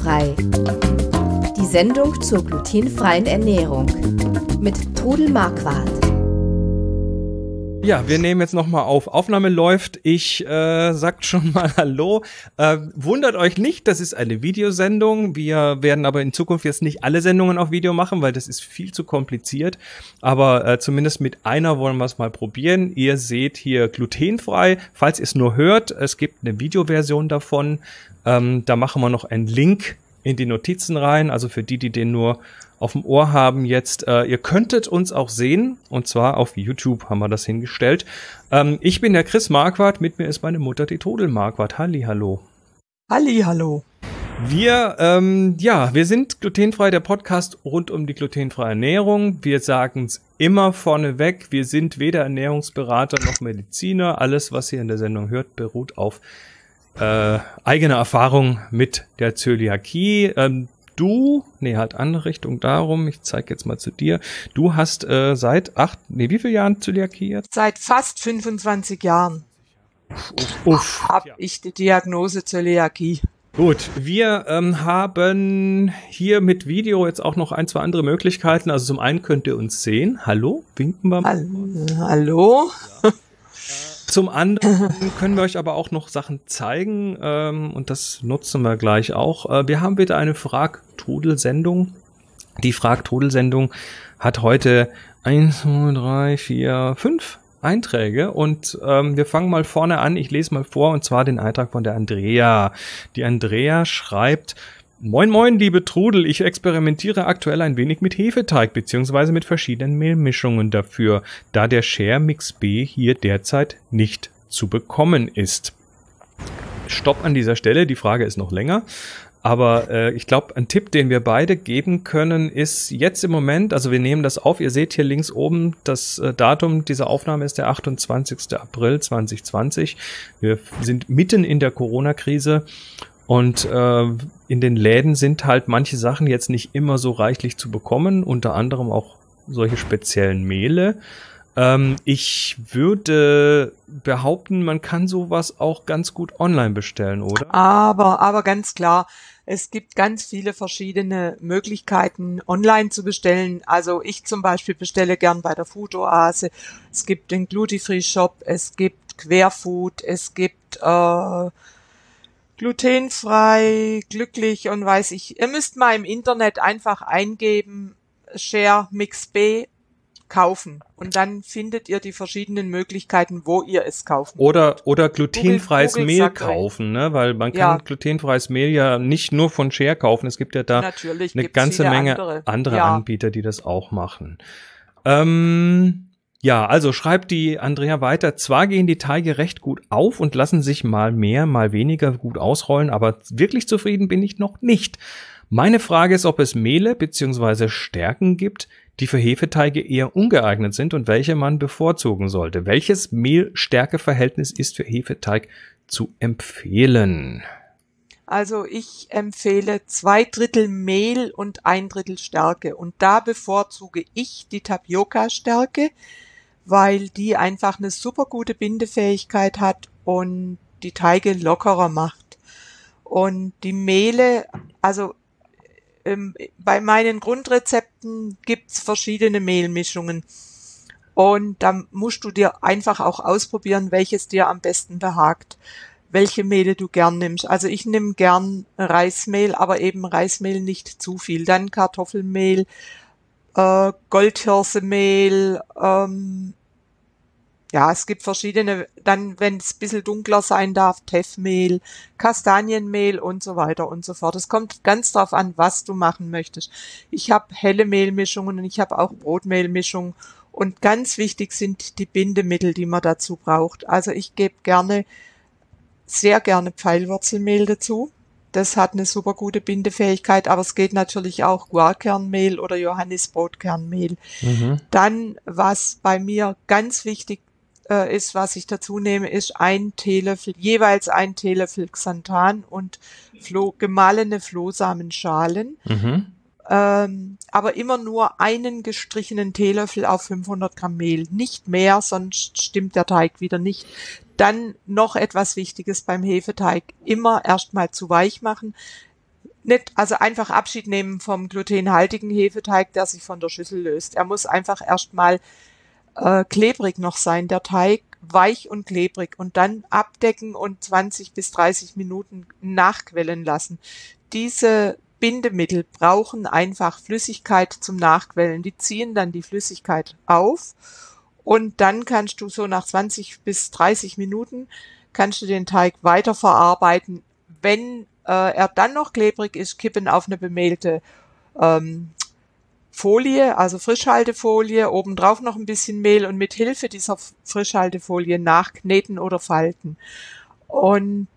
Glutenfrei. Die Sendung zur glutenfreien Ernährung mit Trudel Marquardt. Ja, wir nehmen jetzt nochmal auf. Aufnahme läuft. Ich äh, sagt schon mal Hallo. Äh, wundert euch nicht, das ist eine Videosendung. Wir werden aber in Zukunft jetzt nicht alle Sendungen auf Video machen, weil das ist viel zu kompliziert. Aber äh, zumindest mit einer wollen wir es mal probieren. Ihr seht hier glutenfrei. Falls ihr es nur hört, es gibt eine Videoversion davon. Ähm, da machen wir noch einen Link in die Notizen rein. Also für die, die den nur auf dem Ohr haben jetzt. Äh, ihr könntet uns auch sehen, und zwar auf YouTube haben wir das hingestellt. Ähm, ich bin der Chris Marquardt, mit mir ist meine Mutter, die Todel Marquardt. Halli, hallo. Halli, hallo. Wir, ähm, ja, wir sind glutenfrei, der Podcast rund um die glutenfreie Ernährung. Wir sagen es immer vorneweg, wir sind weder Ernährungsberater noch Mediziner. Alles, was ihr in der Sendung hört, beruht auf äh, eigener Erfahrung mit der Zöliakie. Ähm, du, nee, halt andere Richtung darum, ich zeige jetzt mal zu dir, du hast äh, seit acht, nee, wie viele Jahren Zöliakie jetzt? Seit fast 25 Jahren Uff, uff. habe ich die Diagnose Zöliakie. Gut, wir ähm, haben hier mit Video jetzt auch noch ein, zwei andere Möglichkeiten. Also zum einen könnt ihr uns sehen. Hallo, winken wir mal. Hallo. Hallo? Zum anderen können wir euch aber auch noch Sachen zeigen ähm, und das nutzen wir gleich auch. Äh, wir haben wieder eine Frag-Trudel-Sendung. Die Frag-Trudel-Sendung hat heute eins, zwei, drei, vier, fünf Einträge und ähm, wir fangen mal vorne an. Ich lese mal vor und zwar den Eintrag von der Andrea. Die Andrea schreibt, Moin moin, liebe Trudel, ich experimentiere aktuell ein wenig mit Hefeteig beziehungsweise mit verschiedenen Mehlmischungen dafür, da der Share Mix B hier derzeit nicht zu bekommen ist. Stopp an dieser Stelle, die Frage ist noch länger. Aber äh, ich glaube, ein Tipp, den wir beide geben können, ist jetzt im Moment, also wir nehmen das auf, ihr seht hier links oben, das äh, Datum dieser Aufnahme ist der 28. April 2020. Wir sind mitten in der Corona-Krise und äh, in den Läden sind halt manche Sachen jetzt nicht immer so reichlich zu bekommen, unter anderem auch solche speziellen Mehle. Ähm, ich würde behaupten, man kann sowas auch ganz gut online bestellen, oder? Aber, aber ganz klar, es gibt ganz viele verschiedene Möglichkeiten, online zu bestellen. Also ich zum Beispiel bestelle gern bei der Food Oase. Es gibt den Glutifree Shop, es gibt Querfood, es gibt äh, glutenfrei, glücklich und weiß ich. Ihr müsst mal im Internet einfach eingeben, Share Mix B kaufen und dann findet ihr die verschiedenen Möglichkeiten, wo ihr es kaufen Oder oder glutenfreies Google Mehl sagt kaufen, ne? Weil man kann Ja. glutenfreies Mehl ja nicht nur von Share kaufen. Es gibt ja da Natürlich eine ganze Menge andere, andere, ja. Anbieter, die das auch machen. Ähm, ja, also schreibt die Andrea weiter. Zwar gehen die Teige recht gut auf und lassen sich mal mehr, mal weniger gut ausrollen, aber wirklich zufrieden bin ich noch nicht. Meine Frage ist, ob es Mehle bzw. Stärken gibt, die für Hefeteige eher ungeeignet sind und welche man bevorzugen sollte. Welches Mehl-Stärke-Verhältnis ist für Hefeteig zu empfehlen? Also ich empfehle zwei Drittel Mehl und ein Drittel Stärke. Und da bevorzuge ich die Tapioca-Stärke, weil die einfach eine super gute Bindefähigkeit hat und die Teige lockerer macht. Und die Mehle, also ähm, bei meinen Grundrezepten gibt's verschiedene Mehlmischungen. Und da musst du dir einfach auch ausprobieren, welches dir am besten behagt welche Mehle du gern nimmst. Also ich nehme gern Reismehl, aber eben Reismehl nicht zu viel. Dann Kartoffelmehl, äh, Goldhirsemehl, ähm, ja, es gibt verschiedene, dann, wenn es ein bisschen dunkler sein darf, Teffmehl, Kastanienmehl und so weiter und so fort. Es kommt ganz drauf an, was du machen möchtest. Ich habe helle Mehlmischungen und ich habe auch Brotmehlmischungen. Und ganz wichtig sind die Bindemittel, die man dazu braucht. Also ich gebe gerne sehr gerne Pfeilwurzelmehl dazu. Das hat eine super gute Bindefähigkeit, aber es geht natürlich auch Guarkernmehl oder Johannisbrotkernmehl. Dann, was bei mir ganz wichtig äh, ist, was ich dazu nehme, ist ein Teelöffel, jeweils ein Teelöffel Xanthan und Floh, gemahlene Flohsamenschalen. Mhm. Ähm, aber immer nur einen gestrichenen Teelöffel auf 500 Gramm Mehl. Nicht mehr, sonst stimmt der Teig wieder nicht. Dann noch etwas Wichtiges beim Hefeteig. Immer erstmal zu weich machen. nicht, also einfach Abschied nehmen vom glutenhaltigen Hefeteig, der sich von der Schüssel löst. Er muss einfach erstmal äh, klebrig noch sein, der Teig, weich und klebrig und dann abdecken und 20 bis 30 Minuten nachquellen lassen. Diese Bindemittel brauchen einfach Flüssigkeit zum Nachquellen. Die ziehen dann die Flüssigkeit auf und dann kannst du so nach 20 bis 30 Minuten kannst du den Teig weiterverarbeiten. Wenn äh, er dann noch klebrig ist, kippen auf eine bemehlte ähm, Folie, also Frischhaltefolie, obendrauf noch ein bisschen Mehl und mit Hilfe dieser Frischhaltefolie nachkneten oder falten. Und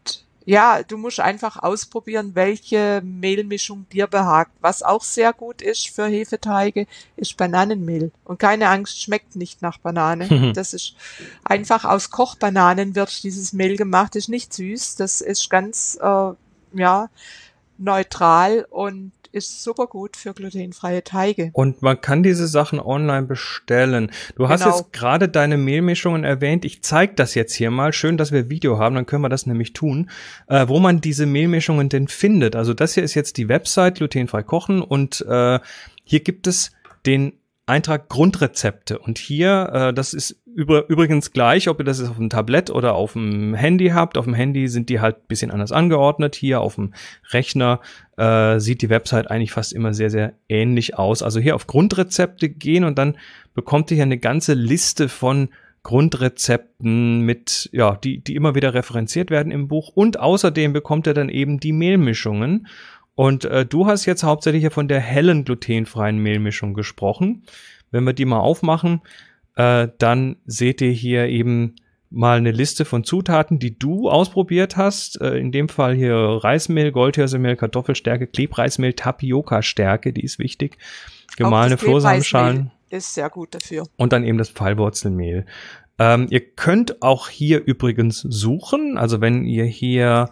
ja, du musst einfach ausprobieren, welche Mehlmischung dir behagt. Was auch sehr gut ist für Hefeteige, ist Bananenmehl. Und keine Angst, schmeckt nicht nach Banane. Das ist einfach aus Kochbananen wird dieses Mehl gemacht, ist nicht süß. Das ist ganz, äh, ja, neutral und ist super gut für glutenfreie Teige. Und man kann diese Sachen online bestellen. Du hast genau. jetzt gerade deine Mehlmischungen erwähnt. Ich zeige das jetzt hier mal. Schön, dass wir Video haben, dann können wir das nämlich tun. Äh, wo man diese Mehlmischungen denn findet. Also das hier ist jetzt die Website glutenfrei kochen und äh, hier gibt es den Eintrag Grundrezepte. Und hier, äh, das ist über, übrigens gleich, ob ihr das auf dem Tablett oder auf dem Handy habt. Auf dem Handy sind die halt bisschen anders angeordnet. Hier auf dem Rechner äh, sieht die Website eigentlich fast immer sehr, sehr ähnlich aus. Also hier auf Grundrezepte gehen und dann bekommt ihr hier eine ganze Liste von Grundrezepten mit, ja, die, die immer wieder referenziert werden im Buch. Und außerdem bekommt ihr dann eben die Mehlmischungen. Und äh, du hast jetzt hauptsächlich ja von der hellen glutenfreien Mehlmischung gesprochen. Wenn wir die mal aufmachen, äh, dann seht ihr hier eben mal eine Liste von Zutaten, die du ausprobiert hast. Äh, in dem Fall hier Reismehl, Goldhirsemehl, Kartoffelstärke, Klebreismehl, Tapioca-Stärke, die ist wichtig. Gemahlene Flohsamenschalen. Ist sehr gut dafür. Und dann eben das Pfeilwurzelmehl. Ähm, ihr könnt auch hier übrigens suchen. Also wenn ihr hier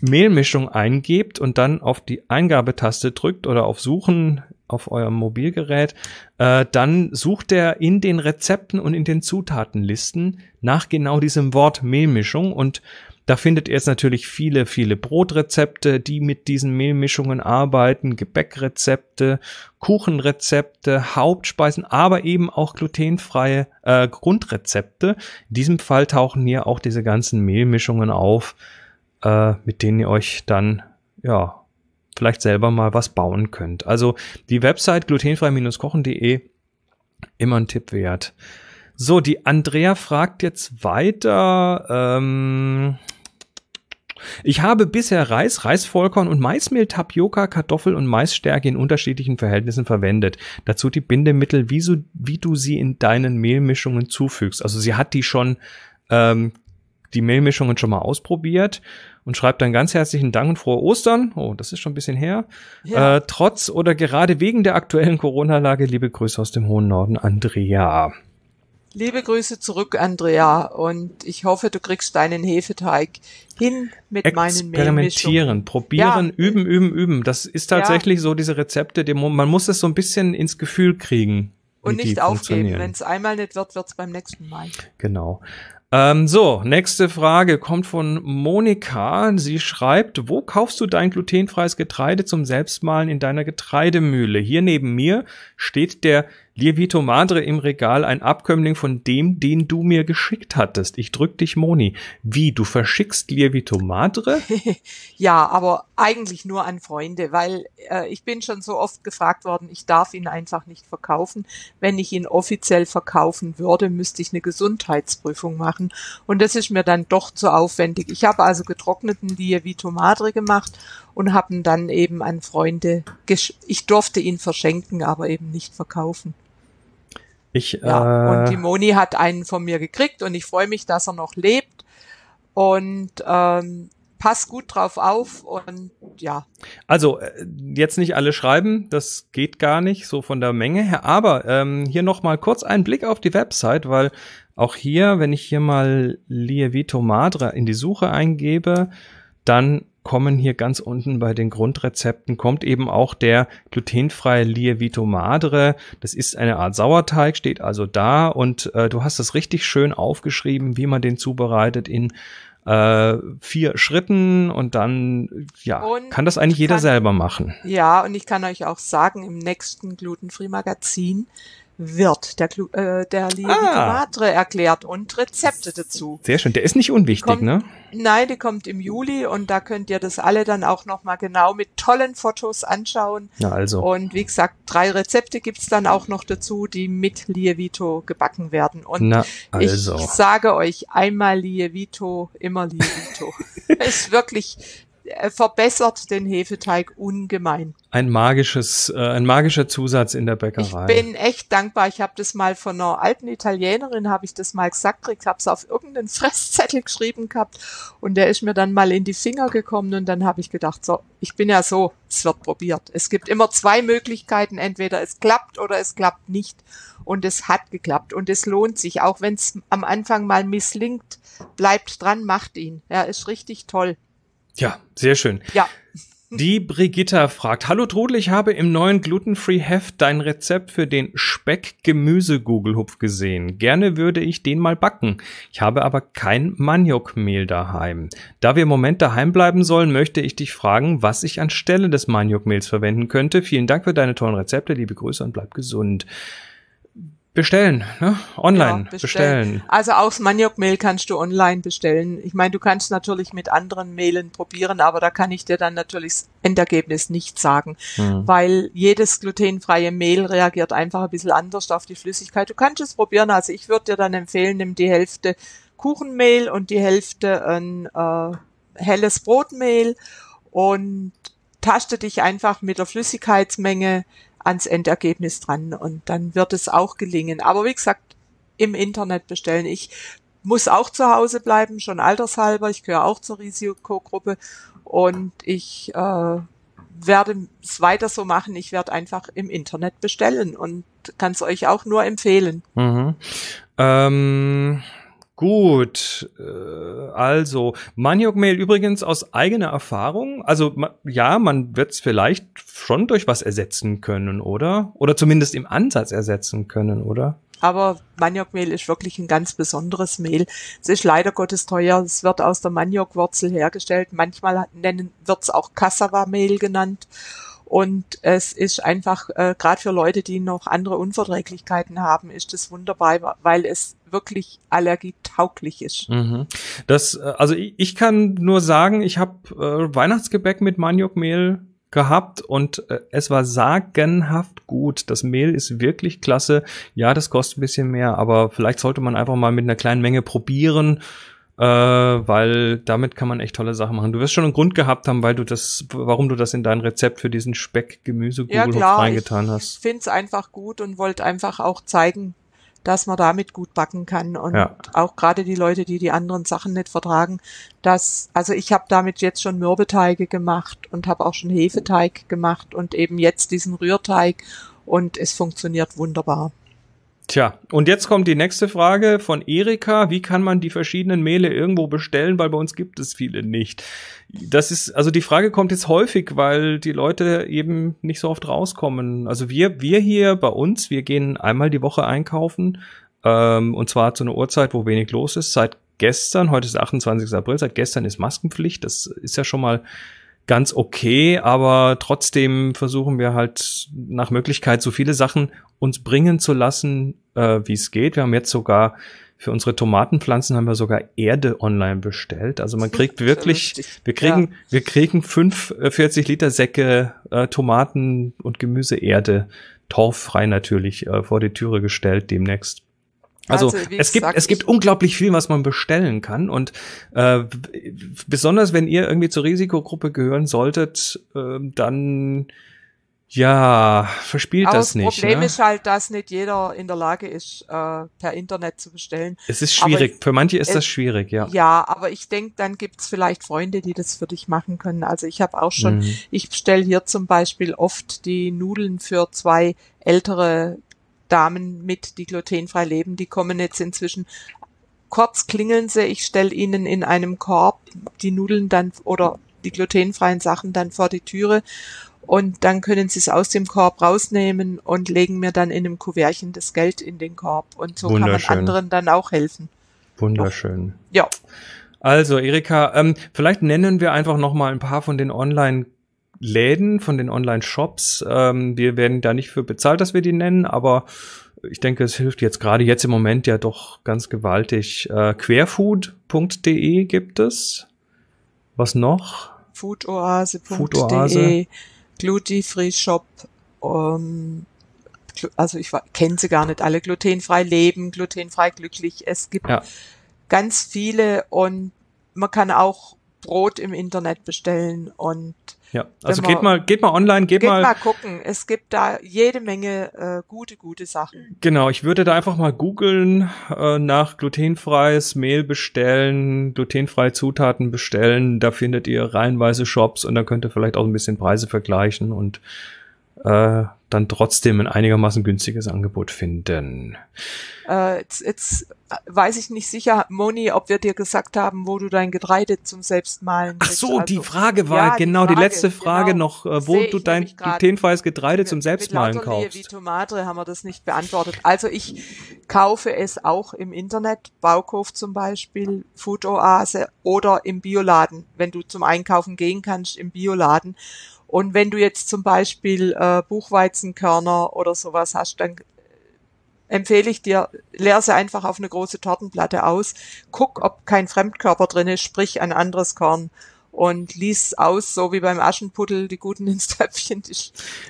Mehlmischung eingebt und dann auf die Eingabetaste drückt oder auf Suchen auf eurem Mobilgerät, äh, dann sucht er in den Rezepten und in den Zutatenlisten nach genau diesem Wort Mehlmischung. Und da findet ihr jetzt natürlich viele, viele Brotrezepte, die mit diesen Mehlmischungen arbeiten, Gebäckrezepte, Kuchenrezepte, Hauptspeisen, aber eben auch glutenfreie äh, Grundrezepte. In diesem Fall tauchen hier auch diese ganzen Mehlmischungen auf, äh, mit denen ihr euch dann, ja, vielleicht selber mal was bauen könnt. Also die Website glutenfrei-kochen.de immer ein Tipp wert. So, die Andrea fragt jetzt weiter. Ähm, ich habe bisher Reis, Reisvollkorn und Maismehl, Tapioca, Kartoffel und Maisstärke in unterschiedlichen Verhältnissen verwendet. Dazu die Bindemittel, wie, so, wie du sie in deinen Mehlmischungen zufügst. Also sie hat die schon ähm, die Mehlmischungen schon mal ausprobiert und schreibt dann ganz herzlichen Dank und frohe Ostern. Oh, das ist schon ein bisschen her. Ja. Äh, trotz oder gerade wegen der aktuellen Corona-Lage, liebe Grüße aus dem hohen Norden, Andrea. Liebe Grüße zurück, Andrea, und ich hoffe, du kriegst deinen Hefeteig hin mit meinen Experimentieren, probieren, ja. üben, üben, üben. Das ist tatsächlich ja. so diese Rezepte, die, man muss es so ein bisschen ins Gefühl kriegen. Und nicht aufgeben. Wenn es einmal nicht wird, wird es beim nächsten Mal. Genau. Ähm, so, nächste Frage kommt von Monika. Sie schreibt, wo kaufst du dein glutenfreies Getreide zum Selbstmahlen in deiner Getreidemühle? Hier neben mir steht der Lievito Madre im Regal, ein Abkömmling von dem, den du mir geschickt hattest. Ich drück dich, Moni. Wie, du verschickst Lievito Madre? ja, aber eigentlich nur an Freunde, weil äh, ich bin schon so oft gefragt worden, ich darf ihn einfach nicht verkaufen. Wenn ich ihn offiziell verkaufen würde, müsste ich eine Gesundheitsprüfung machen. Und das ist mir dann doch zu aufwendig. Ich habe also getrockneten Lievito Madre gemacht und haben dann eben an Freunde, ich durfte ihn verschenken, aber eben nicht verkaufen. Ich, ja, äh, und die Moni hat einen von mir gekriegt und ich freue mich, dass er noch lebt und ähm, pass gut drauf auf und ja. Also äh, jetzt nicht alle schreiben, das geht gar nicht so von der Menge her, aber ähm, hier noch mal kurz einen Blick auf die Website, weil auch hier, wenn ich hier mal Lievito Madre in die Suche eingebe, dann kommen hier ganz unten bei den Grundrezepten, kommt eben auch der glutenfreie Lievito Madre. Das ist eine Art Sauerteig, steht also da und äh, du hast das richtig schön aufgeschrieben, wie man den zubereitet in äh, vier Schritten und dann ja und kann das eigentlich jeder kann, selber machen. Ja, und ich kann euch auch sagen, im nächsten Glutenfree Magazin wird der, äh, der Liebe ah. Matre erklärt und Rezepte dazu. Sehr schön. Der ist nicht unwichtig, kommt, ne? Nein, die kommt im Juli und da könnt ihr das alle dann auch nochmal genau mit tollen Fotos anschauen. Ja, also. Und wie gesagt, drei Rezepte gibt's dann auch noch dazu, die mit Lievito gebacken werden. Und Na, also. ich sage euch, einmal Lievito, immer Lievito. ist wirklich verbessert den Hefeteig ungemein. Ein magisches, äh, ein magischer Zusatz in der Bäckerei. Ich bin echt dankbar. Ich habe das mal von einer alten Italienerin, habe ich das mal gesagt, ich habe es auf irgendeinen Fresszettel geschrieben gehabt und der ist mir dann mal in die Finger gekommen und dann habe ich gedacht, so, ich bin ja so, es wird probiert. Es gibt immer zwei Möglichkeiten, entweder es klappt oder es klappt nicht. Und es hat geklappt und es lohnt sich, auch wenn es am Anfang mal misslingt, bleibt dran, macht ihn. Er ist richtig toll. Ja, sehr schön. Ja. Die Brigitta fragt, Hallo Trudel, ich habe im neuen Glutenfree Heft dein Rezept für den Speck-Gemüse-Gugelhupf gesehen. Gerne würde ich den mal backen. Ich habe aber kein Maniokmehl daheim. Da wir im Moment daheim bleiben sollen, möchte ich dich fragen, was ich anstelle des Maniokmehls verwenden könnte. Vielen Dank für deine tollen Rezepte, liebe Grüße und bleib gesund. Bestellen, ne? Online ja, bestellen. bestellen. Also auch das Maniokmehl kannst du online bestellen. Ich meine, du kannst natürlich mit anderen Mehlen probieren, aber da kann ich dir dann natürlich das Endergebnis nicht sagen, mhm. weil jedes glutenfreie Mehl reagiert einfach ein bisschen anders auf die Flüssigkeit. Du kannst es probieren. Also ich würde dir dann empfehlen, nimm die Hälfte Kuchenmehl und die Hälfte ein äh, helles Brotmehl und taste dich einfach mit der Flüssigkeitsmenge ans Endergebnis dran und dann wird es auch gelingen. Aber wie gesagt, im Internet bestellen. Ich muss auch zu Hause bleiben, schon altershalber. Ich gehöre auch zur Risikogruppe und ich äh, werde es weiter so machen. Ich werde einfach im Internet bestellen und kann es euch auch nur empfehlen. Mhm. Ähm Gut, äh, also Maniokmehl übrigens aus eigener Erfahrung. Also ja, man wird es vielleicht schon durch was ersetzen können, oder? Oder zumindest im Ansatz ersetzen können, oder? Aber Maniokmehl ist wirklich ein ganz besonderes Mehl. Es ist leider Gottes teuer. Es wird aus der Maniokwurzel hergestellt. Manchmal wird es auch Cassava-Mehl genannt. Und es ist einfach, äh, gerade für Leute, die noch andere Unverträglichkeiten haben, ist es wunderbar, weil es wirklich allergietauglich ist. Mhm. Das, äh, also ich, ich kann nur sagen, ich habe äh, Weihnachtsgebäck mit Maniokmehl gehabt und äh, es war sagenhaft gut. Das Mehl ist wirklich klasse. Ja, das kostet ein bisschen mehr, aber vielleicht sollte man einfach mal mit einer kleinen Menge probieren äh, weil damit kann man echt tolle Sachen machen. Du wirst schon einen Grund gehabt haben, weil du das, warum du das in dein Rezept für diesen Speck Gemüse ja, reingetan hast. Ich finde es einfach gut und wollte einfach auch zeigen, dass man damit gut backen kann und ja. auch gerade die Leute, die die anderen Sachen nicht vertragen, dass also ich habe damit jetzt schon Mürbeteige gemacht und habe auch schon Hefeteig gemacht und eben jetzt diesen Rührteig und es funktioniert wunderbar. Tja, und jetzt kommt die nächste Frage von Erika. Wie kann man die verschiedenen Mehle irgendwo bestellen? Weil bei uns gibt es viele nicht. Das ist, also die Frage kommt jetzt häufig, weil die Leute eben nicht so oft rauskommen. Also wir, wir hier bei uns, wir gehen einmal die Woche einkaufen, ähm, und zwar zu einer Uhrzeit, wo wenig los ist. Seit gestern, heute ist der 28. April, seit gestern ist Maskenpflicht. Das ist ja schon mal ganz okay, aber trotzdem versuchen wir halt nach Möglichkeit so viele Sachen uns bringen zu lassen, äh, wie es geht. Wir haben jetzt sogar für unsere Tomatenpflanzen haben wir sogar Erde online bestellt. Also man kriegt wirklich, wir kriegen, ja. wir kriegen 45 Liter Säcke äh, Tomaten und Gemüseerde, torffrei natürlich, äh, vor die Türe gestellt demnächst. Also, also es gibt es gibt unglaublich viel, was man bestellen kann und äh, besonders wenn ihr irgendwie zur Risikogruppe gehören solltet, äh, dann ja, verspielt Aber das nicht. Das Problem ne? ist halt, dass nicht jeder in der Lage ist, äh, per Internet zu bestellen. Es ist schwierig. Aber Für manche ist es, das schwierig, ja. Ja, aber ich denke, dann gibt's vielleicht Freunde, die das für dich machen können. Also ich habe auch schon, mhm. ich bestelle hier zum Beispiel oft die Nudeln für zwei ältere Damen mit, die glutenfrei leben. Die kommen jetzt inzwischen kurz klingeln sie, ich stelle ihnen in einem Korb die Nudeln dann oder die glutenfreien Sachen dann vor die Türe und dann können sie es aus dem Korb rausnehmen und legen mir dann in einem Kuvertchen das Geld in den Korb. Und so kann man anderen dann auch helfen. Wunderschön. Doch. Ja. Also, Erika, ähm, vielleicht nennen wir einfach noch mal ein paar von den Online-Läden, von den Online-Shops. Ähm, wir werden da nicht für bezahlt, dass wir die nennen, aber ich denke, es hilft jetzt gerade jetzt im Moment ja doch ganz gewaltig. Äh, querfood.de gibt es. Was noch? Foodoase.de. Foodoase. Gluty Free Shop, ähm, also ich kenne sie gar nicht alle, glutenfrei leben, glutenfrei glücklich. Es gibt ja. ganz viele und man kann auch Brot im Internet bestellen und ja, also geht mal, geht mal online, geht, geht mal. mal gucken. Es gibt da jede Menge äh, gute, gute Sachen. Genau, ich würde da einfach mal googeln äh, nach glutenfreies Mehl bestellen, glutenfreie Zutaten bestellen. Da findet ihr reihenweise Shops und da könnt ihr vielleicht auch ein bisschen Preise vergleichen und äh, dann trotzdem ein einigermaßen günstiges Angebot finden. Äh, jetzt, jetzt weiß ich nicht sicher, Moni, ob wir dir gesagt haben, wo du dein Getreide zum Selbstmalen Ach so, also, die Frage war ja, genau die, Frage, die, letzte Frage genau, noch, äh, wo du dein glutenfreies Getreide zum Selbstmalen mit kaufst. Wie Tomate haben wir das nicht beantwortet. Also ich kaufe es auch im Internet, Baukauf zum Beispiel, Food Oase oder im Bioladen, wenn du zum Einkaufen gehen kannst im Bioladen. Und wenn du jetzt zum Beispiel äh, Buchweizenkörner oder sowas hast, dann empfehle ich dir, leer sie einfach auf eine große Tortenplatte aus, guck, ob kein Fremdkörper drin ist, sprich ein anderes Korn und lies aus, so wie beim Aschenputtel, die Guten ins Töpfchen, die,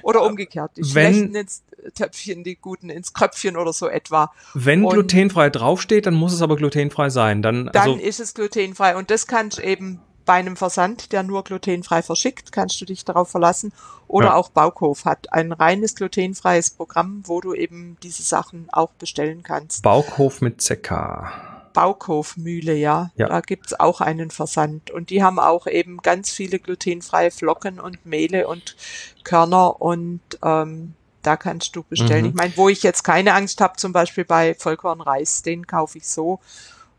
oder umgekehrt, die wenn, Schlechten ins Töpfchen, die Guten ins Kröpfchen oder so etwa. Wenn und glutenfrei draufsteht, dann muss es aber glutenfrei sein. Dann, dann also ist es glutenfrei und das kannst eben bei einem Versand, der nur glutenfrei verschickt, kannst du dich darauf verlassen. Oder ja. auch Baukauf hat ein reines glutenfreies Programm, wo du eben diese Sachen auch bestellen kannst. Baukauf mit ZK. Baukaufmühle, ja. ja. Da gibt's auch einen Versand. Und die haben auch eben ganz viele glutenfreie Flocken und Mehle und Körner und ähm, da kannst du bestellen. Mhm. Ich meine, wo ich jetzt keine Angst habe, zum Beispiel bei Vollkornreis, den kaufe ich so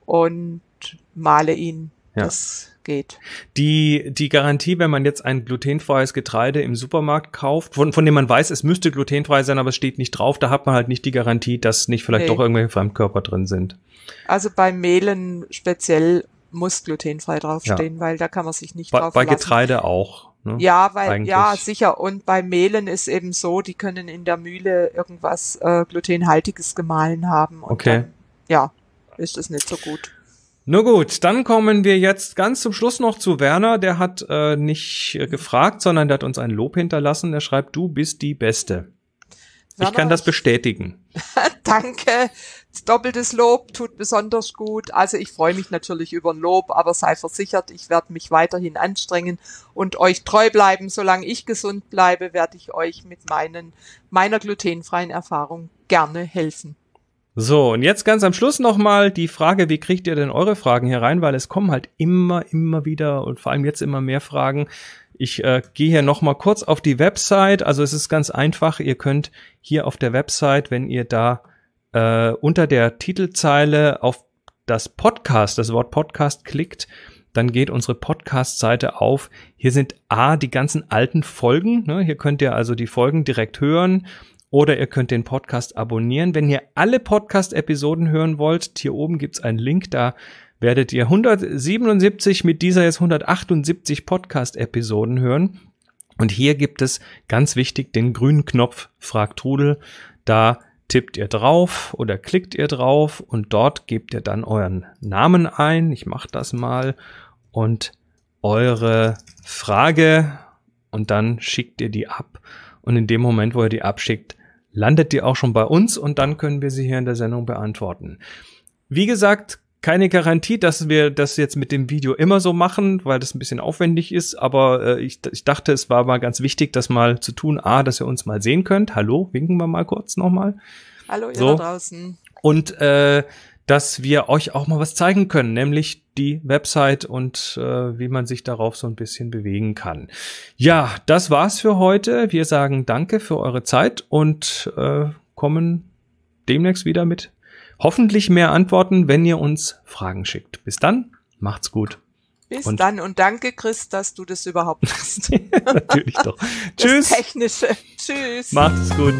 und male ihn. Ja. Das geht. Die, die Garantie, wenn man jetzt ein glutenfreies Getreide im Supermarkt kauft, von, von dem man weiß, es müsste glutenfrei sein, aber es steht nicht drauf, da hat man halt nicht die Garantie, dass nicht vielleicht nee. doch irgendwelche Fremdkörper drin sind. Also bei Mehlen speziell muss glutenfrei draufstehen, ja. weil da kann man sich nicht bei, drauf Bei Getreide auch. Ne? Ja, weil Eigentlich. ja sicher. Und bei Mehlen ist eben so, die können in der Mühle irgendwas äh, glutenhaltiges gemahlen haben. okay. Dann, ja, ist es nicht so gut. Nur gut, dann kommen wir jetzt ganz zum Schluss noch zu Werner. Der hat äh, nicht äh, gefragt, sondern der hat uns ein Lob hinterlassen. Er schreibt, du bist die Beste. Werner, ich kann das bestätigen. Danke. Doppeltes Lob tut besonders gut. Also ich freue mich natürlich über ein Lob, aber sei versichert, ich werde mich weiterhin anstrengen und euch treu bleiben. Solange ich gesund bleibe, werde ich euch mit meinen, meiner glutenfreien Erfahrung gerne helfen. So, und jetzt ganz am Schluss nochmal die Frage, wie kriegt ihr denn eure Fragen hier rein? Weil es kommen halt immer, immer wieder und vor allem jetzt immer mehr Fragen. Ich äh, gehe hier nochmal kurz auf die Website. Also es ist ganz einfach. Ihr könnt hier auf der Website, wenn ihr da äh, unter der Titelzeile auf das Podcast, das Wort Podcast klickt, dann geht unsere Podcast-Seite auf. Hier sind A, die ganzen alten Folgen. Ne? Hier könnt ihr also die Folgen direkt hören oder ihr könnt den Podcast abonnieren. Wenn ihr alle Podcast-Episoden hören wollt, hier oben gibt's einen Link, da werdet ihr 177 mit dieser jetzt 178 Podcast-Episoden hören. Und hier gibt es ganz wichtig den grünen Knopf Frag Trudel. Da tippt ihr drauf oder klickt ihr drauf und dort gebt ihr dann euren Namen ein. Ich mache das mal und eure Frage und dann schickt ihr die ab. Und in dem Moment, wo ihr die abschickt, landet die auch schon bei uns und dann können wir sie hier in der Sendung beantworten. Wie gesagt, keine Garantie, dass wir das jetzt mit dem Video immer so machen, weil das ein bisschen aufwendig ist, aber äh, ich, ich dachte, es war mal ganz wichtig, das mal zu tun. A, dass ihr uns mal sehen könnt. Hallo, winken wir mal kurz nochmal. Hallo, ihr so. da draußen. Und äh, dass wir euch auch mal was zeigen können, nämlich die Website und äh, wie man sich darauf so ein bisschen bewegen kann. Ja, das war's für heute. Wir sagen Danke für eure Zeit und äh, kommen demnächst wieder mit hoffentlich mehr Antworten, wenn ihr uns Fragen schickt. Bis dann, macht's gut. Bis und dann und danke, Chris, dass du das überhaupt machst. Natürlich doch. Tschüss. Technische. Tschüss. Macht's gut.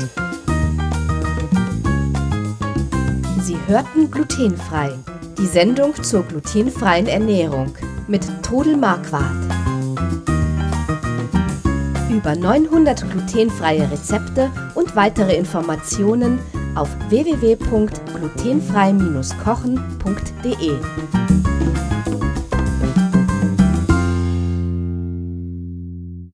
Hörten glutenfrei. Die Sendung zur glutenfreien Ernährung mit Trudel Marquardt. Über 900 glutenfreie Rezepte und weitere Informationen auf www.glutenfrei-kochen.de.